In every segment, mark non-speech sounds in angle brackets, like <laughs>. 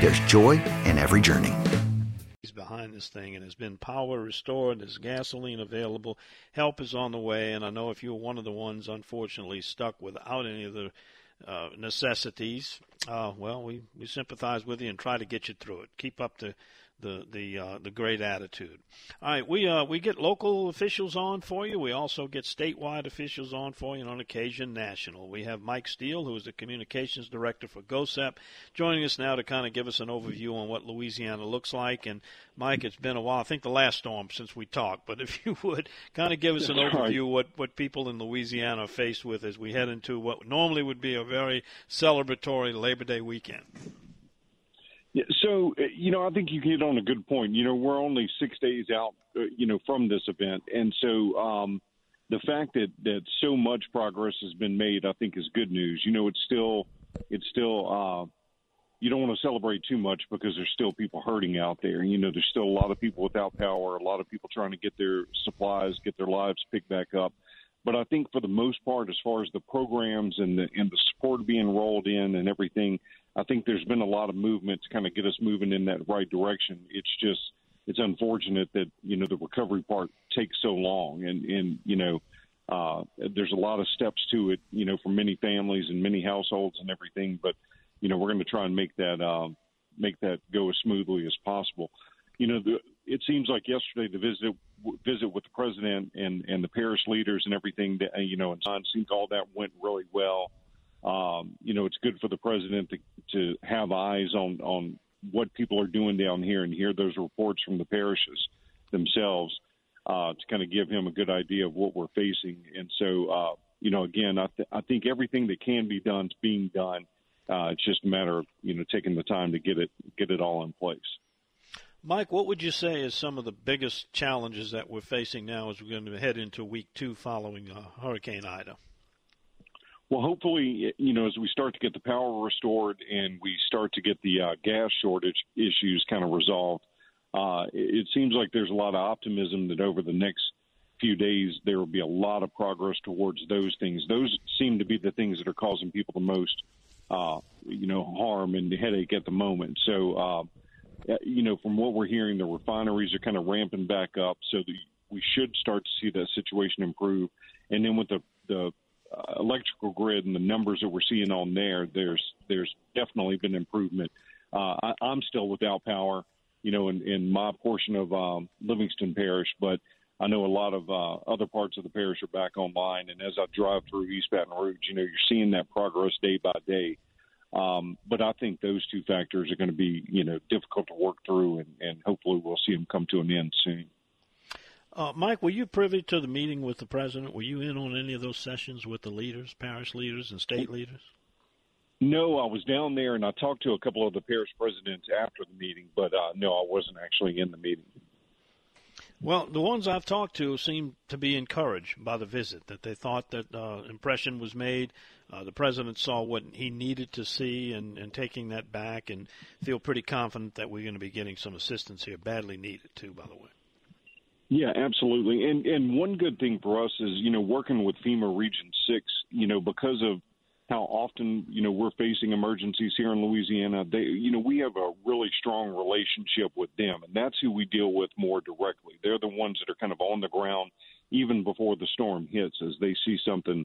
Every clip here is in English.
there's joy in every journey. He's behind this thing and has been power restored. There's gasoline available. Help is on the way. And I know if you're one of the ones, unfortunately, stuck without any of the uh, necessities, uh, well, we, we sympathize with you and try to get you through it. Keep up the the the uh, the great attitude. All right, we uh, we get local officials on for you. We also get statewide officials on for you, and on occasion national. We have Mike Steele, who is the communications director for GOHSEP, joining us now to kind of give us an overview on what Louisiana looks like. And Mike, it's been a while. I think the last storm since we talked, but <laughs> if you would kind of give us an <laughs> overview what what people in Louisiana are faced with as we head into what normally would be a very celebratory Labor Day weekend. So uh, you know, I think you hit on a good point. You know, we're only six days out, uh, you know, from this event, and so um, the fact that that so much progress has been made, I think, is good news. You know, it's still, it's still. Uh, you don't want to celebrate too much because there's still people hurting out there. You know, there's still a lot of people without power, a lot of people trying to get their supplies, get their lives picked back up. But I think for the most part, as far as the programs and the and the support being rolled in and everything, I think there's been a lot of movement to kind of get us moving in that right direction. It's just it's unfortunate that you know the recovery part takes so long, and and you know uh, there's a lot of steps to it, you know, for many families and many households and everything. But you know we're going to try and make that uh, make that go as smoothly as possible. You know, the, it seems like yesterday the visit visit with the president and and the parish leaders and everything that you know and it seems all that went really well um, you know, it's good for the president to, to have eyes on, on what people are doing down here and hear those reports from the parishes themselves uh, to kind of give him a good idea of what we're facing. And so, uh, you know, again, I, th- I think everything that can be done is being done. Uh, it's just a matter of you know taking the time to get it get it all in place. Mike, what would you say is some of the biggest challenges that we're facing now as we're going to head into week two following uh, Hurricane Ida? Well, hopefully, you know, as we start to get the power restored and we start to get the uh, gas shortage issues kind of resolved, uh, it seems like there's a lot of optimism that over the next few days there will be a lot of progress towards those things. Those seem to be the things that are causing people the most, uh, you know, harm and headache at the moment. So, uh, you know, from what we're hearing, the refineries are kind of ramping back up, so the, we should start to see that situation improve. And then with the the electrical grid and the numbers that we're seeing on there, there's there's definitely been improvement. Uh, I, I'm still without power, you know, in, in my portion of um, Livingston Parish, but I know a lot of uh, other parts of the parish are back online. And as I drive through East Baton Rouge, you know, you're seeing that progress day by day. Um, but I think those two factors are going to be, you know, difficult to work through, and, and hopefully we'll see them come to an end soon. Uh, Mike, were you privy to the meeting with the president? Were you in on any of those sessions with the leaders, parish leaders, and state leaders? No, I was down there and I talked to a couple of the parish presidents after the meeting, but uh, no, I wasn't actually in the meeting. Well, the ones I've talked to seem to be encouraged by the visit, that they thought that uh, impression was made. Uh, the president saw what he needed to see and, and taking that back and feel pretty confident that we're going to be getting some assistance here, badly needed, too, by the way. Yeah, absolutely. And and one good thing for us is, you know, working with FEMA Region 6, you know, because of how often you know we're facing emergencies here in Louisiana. They, you know, we have a really strong relationship with them, and that's who we deal with more directly. They're the ones that are kind of on the ground even before the storm hits, as they see something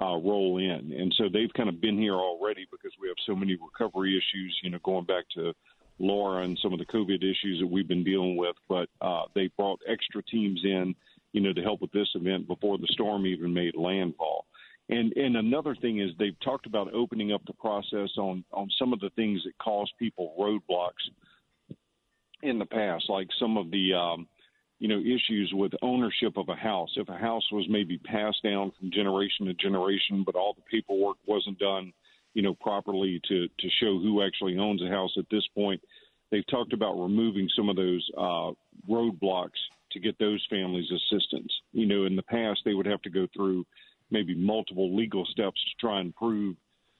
uh, roll in, and so they've kind of been here already because we have so many recovery issues. You know, going back to Laura and some of the COVID issues that we've been dealing with, but uh, they brought extra teams in, you know, to help with this event before the storm even made landfall. And and another thing is they've talked about opening up the process on on some of the things that cause people roadblocks in the past, like some of the um, you know issues with ownership of a house. If a house was maybe passed down from generation to generation, but all the paperwork wasn't done, you know, properly to to show who actually owns a house at this point, they've talked about removing some of those uh, roadblocks to get those families assistance. You know, in the past they would have to go through maybe multiple legal steps to try and prove,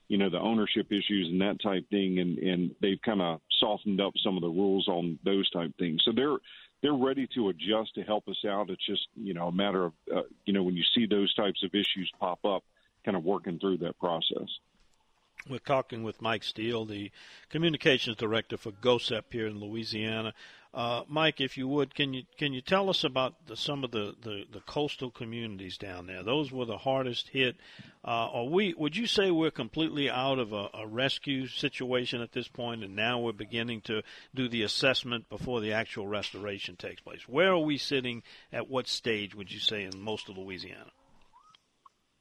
you know, the ownership issues and that type thing. And, and they've kind of softened up some of the rules on those type things. So they're, they're ready to adjust to help us out. It's just, you know, a matter of, uh, you know, when you see those types of issues pop up, kind of working through that process. We're talking with Mike Steele, the communications director for GOHSEP here in Louisiana. Uh, Mike, if you would, can you can you tell us about the, some of the, the, the, coastal communities down there? Those were the hardest hit. Uh, are we? Would you say we're completely out of a, a, rescue situation at this point, and now we're beginning to do the assessment before the actual restoration takes place? Where are we sitting? At what stage would you say in most of Louisiana?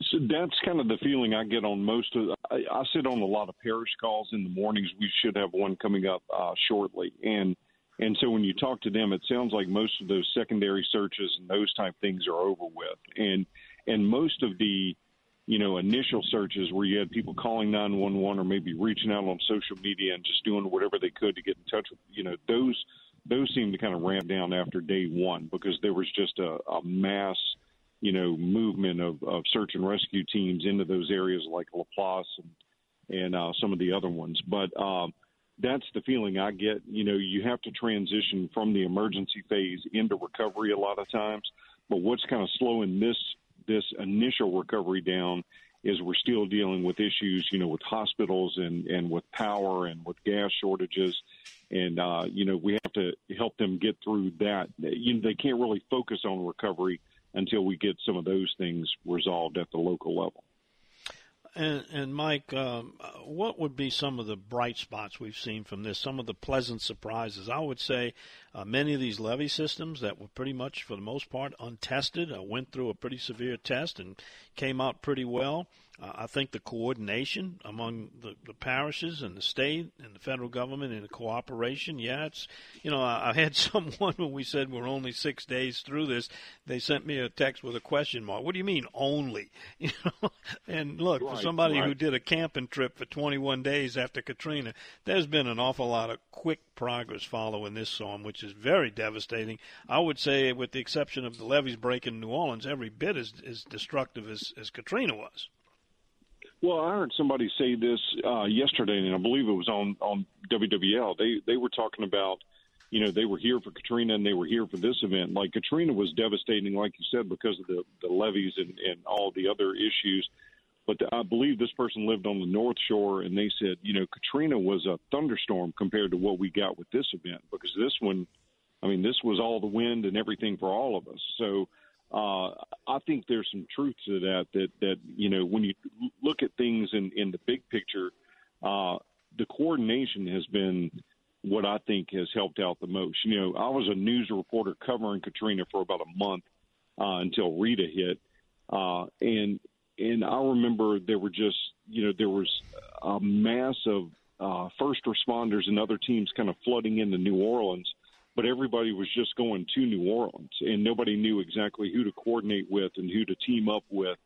So that's kind of the feeling I get on most of. I, I sit on a lot of parish calls in the mornings. We should have one coming up uh, shortly, and and so when you talk to them, it sounds like most of those secondary searches and those type things are over with. And and most of the you know initial searches where you had people calling 911 or maybe reaching out on social media and just doing whatever they could to get in touch with you know those those seem to kind of ramp down after day one because there was just a, a mass you know movement of, of search and rescue teams into those areas like Laplace and and uh, some of the other ones. But um, that's the feeling I get. You know, you have to transition from the emergency phase into recovery a lot of times. But what's kind of slowing this this initial recovery down is we're still dealing with issues, you know, with hospitals and and with power and with gas shortages, and uh, you know we have to help them get through that. You know, they can't really focus on recovery until we get some of those things resolved at the local level. And, and Mike, um, what would be some of the bright spots we've seen from this? Some of the pleasant surprises? I would say uh, many of these levee systems that were pretty much, for the most part, untested uh, went through a pretty severe test and came out pretty well. Uh, I think the coordination among the, the parishes and the state and the federal government and the cooperation, yeah, it's, you know, I, I had <laughs> someone when we said we're only six days through this, they sent me a text with a question mark. What do you mean only? <laughs> You know, and look, right, for somebody right. who did a camping trip for 21 days after Katrina, there's been an awful lot of quick progress following this storm, which is very devastating. I would say, with the exception of the levees breaking New Orleans, every bit as, as destructive as, as Katrina was. Well, I heard somebody say this uh, yesterday, and I believe it was on on WWL. They they were talking about, you know, they were here for Katrina and they were here for this event. Like Katrina was devastating, like you said, because of the the levees and and all the other issues. But I believe this person lived on the North Shore, and they said, you know, Katrina was a thunderstorm compared to what we got with this event because this one, I mean, this was all the wind and everything for all of us. So uh, I think there's some truth to that. That that you know when you look at things in in the big picture, uh, the coordination has been what I think has helped out the most. You know, I was a news reporter covering Katrina for about a month uh, until Rita hit, uh, and and I remember there were just you know there was a mass of uh, first responders and other teams kind of flooding into New Orleans but everybody was just going to New Orleans, and nobody knew exactly who to coordinate with and who to team up with,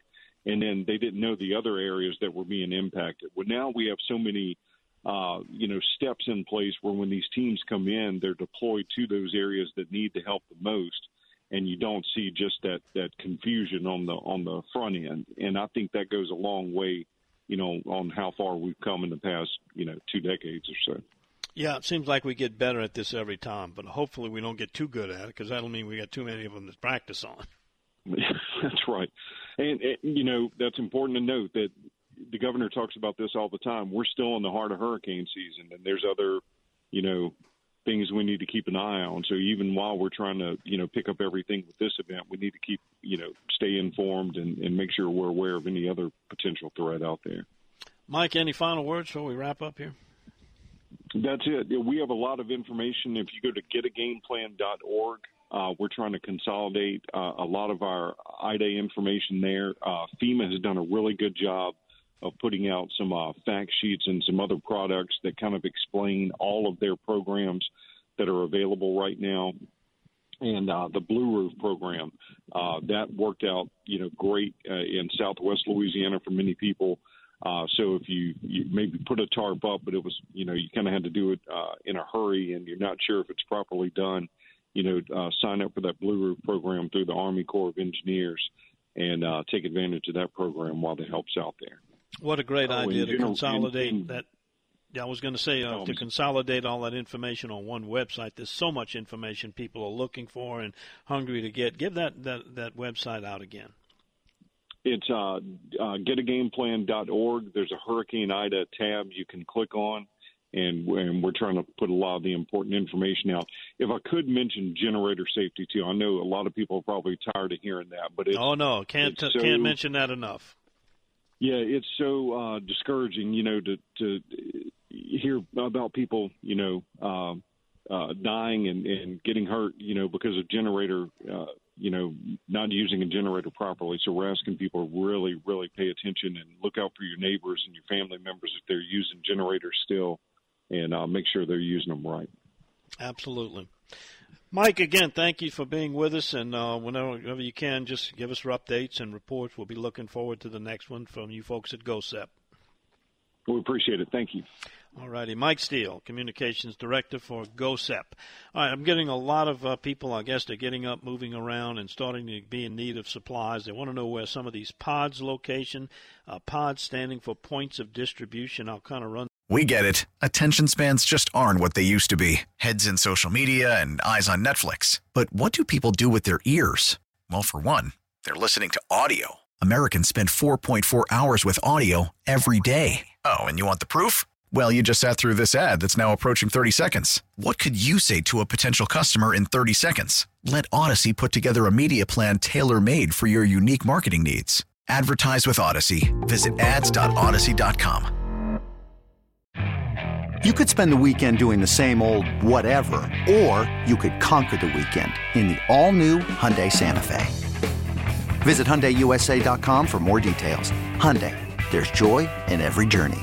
and then they didn't know the other areas that were being impacted. Well, now we have so many, uh, you know, steps in place where when these teams come in, they're deployed to those areas that need the help the most, and you don't see just that that confusion on the on the front end. And I think that goes a long way, you know, on how far we've come in the past, you know, two decades or so. Yeah, it seems like we get better at this every time, but hopefully we don't get too good at it because that'll mean we got too many of them to practice on. <laughs> <laughs> that's right, and, and you know that's important to note that the governor talks about this all the time. We're still in the heart of hurricane season, and there's other, you know, things we need to keep an eye on. So even while we're trying to, you know, pick up everything with this event, we need to keep, you know, stay informed and, and make sure we're aware of any other potential threat out there. Mike, any final words before we wrap up here? That's it. We have a lot of information. If you go to getagameplan.org, uh, we're trying to consolidate uh, a lot of our IDA information there. Uh, FEMA has done a really good job of putting out some uh, fact sheets and some other products that kind of explain all of their programs that are available right now. And uh, the Blue Roof program uh, that worked out, you know, great uh, in Southwest Louisiana for many people. Uh, so if you, you maybe put a tarp up, but it was, you know, you kind of had to do it uh, in a hurry, and you're not sure if it's properly done, you know, uh, sign up for that Blue Roof program through the Army Corps of Engineers and uh, take advantage of that program while the help's out there. What a great oh, idea to consolidate in, in, that. Yeah, I was going to say uh, to consolidate all that information on one website. There's so much information people are looking for and hungry to get. Give that that, that website out again. It's uh, uh, getagameplan.org. There's a Hurricane Ida tab you can click on, and, and we're trying to put a lot of the important information out. If I could mention generator safety too, I know a lot of people are probably tired of hearing that, but it's, oh no, can't so, can't mention that enough. Yeah, it's so uh, discouraging, you know, to to hear about people, you know, uh, uh, dying and, and getting hurt, you know, because of generator, uh, you know, not using a generator properly. So we're asking people to really, really pay attention and look out for your neighbors and your family members if they're using generators still, and uh, make sure they're using them right. Absolutely. Mike, again, thank you for being with us, and uh, whenever you can, just give us your updates and reports. We'll be looking forward to the next one from you folks at GOHSEP. We appreciate it. Thank you. All righty. Mike Steele, Communications Director for GOHSEP. All right, I'm getting a lot of uh, people, I guess, they're getting up, moving around, and starting to be in need of supplies. They want to know where some of these pods location, uh, pods standing for points of distribution. I'll kind of run we get it. Attention spans just aren't what they used to be heads in social media and eyes on Netflix. But what do people do with their ears? Well, for one, they're listening to audio. Americans spend 4.4 hours with audio every day. Oh, and you want the proof? Well, you just sat through this ad that's now approaching 30 seconds. What could you say to a potential customer in 30 seconds? Let Audacy put together a media plan tailor made for your unique marketing needs. Advertise with Audacy. Visit ads.audacy.com. You could spend the weekend doing the same old whatever, or you could conquer the weekend in the all-new Hyundai Santa Fe. Visit HyundaiUSA.com for more details. Hyundai, there's joy in every journey.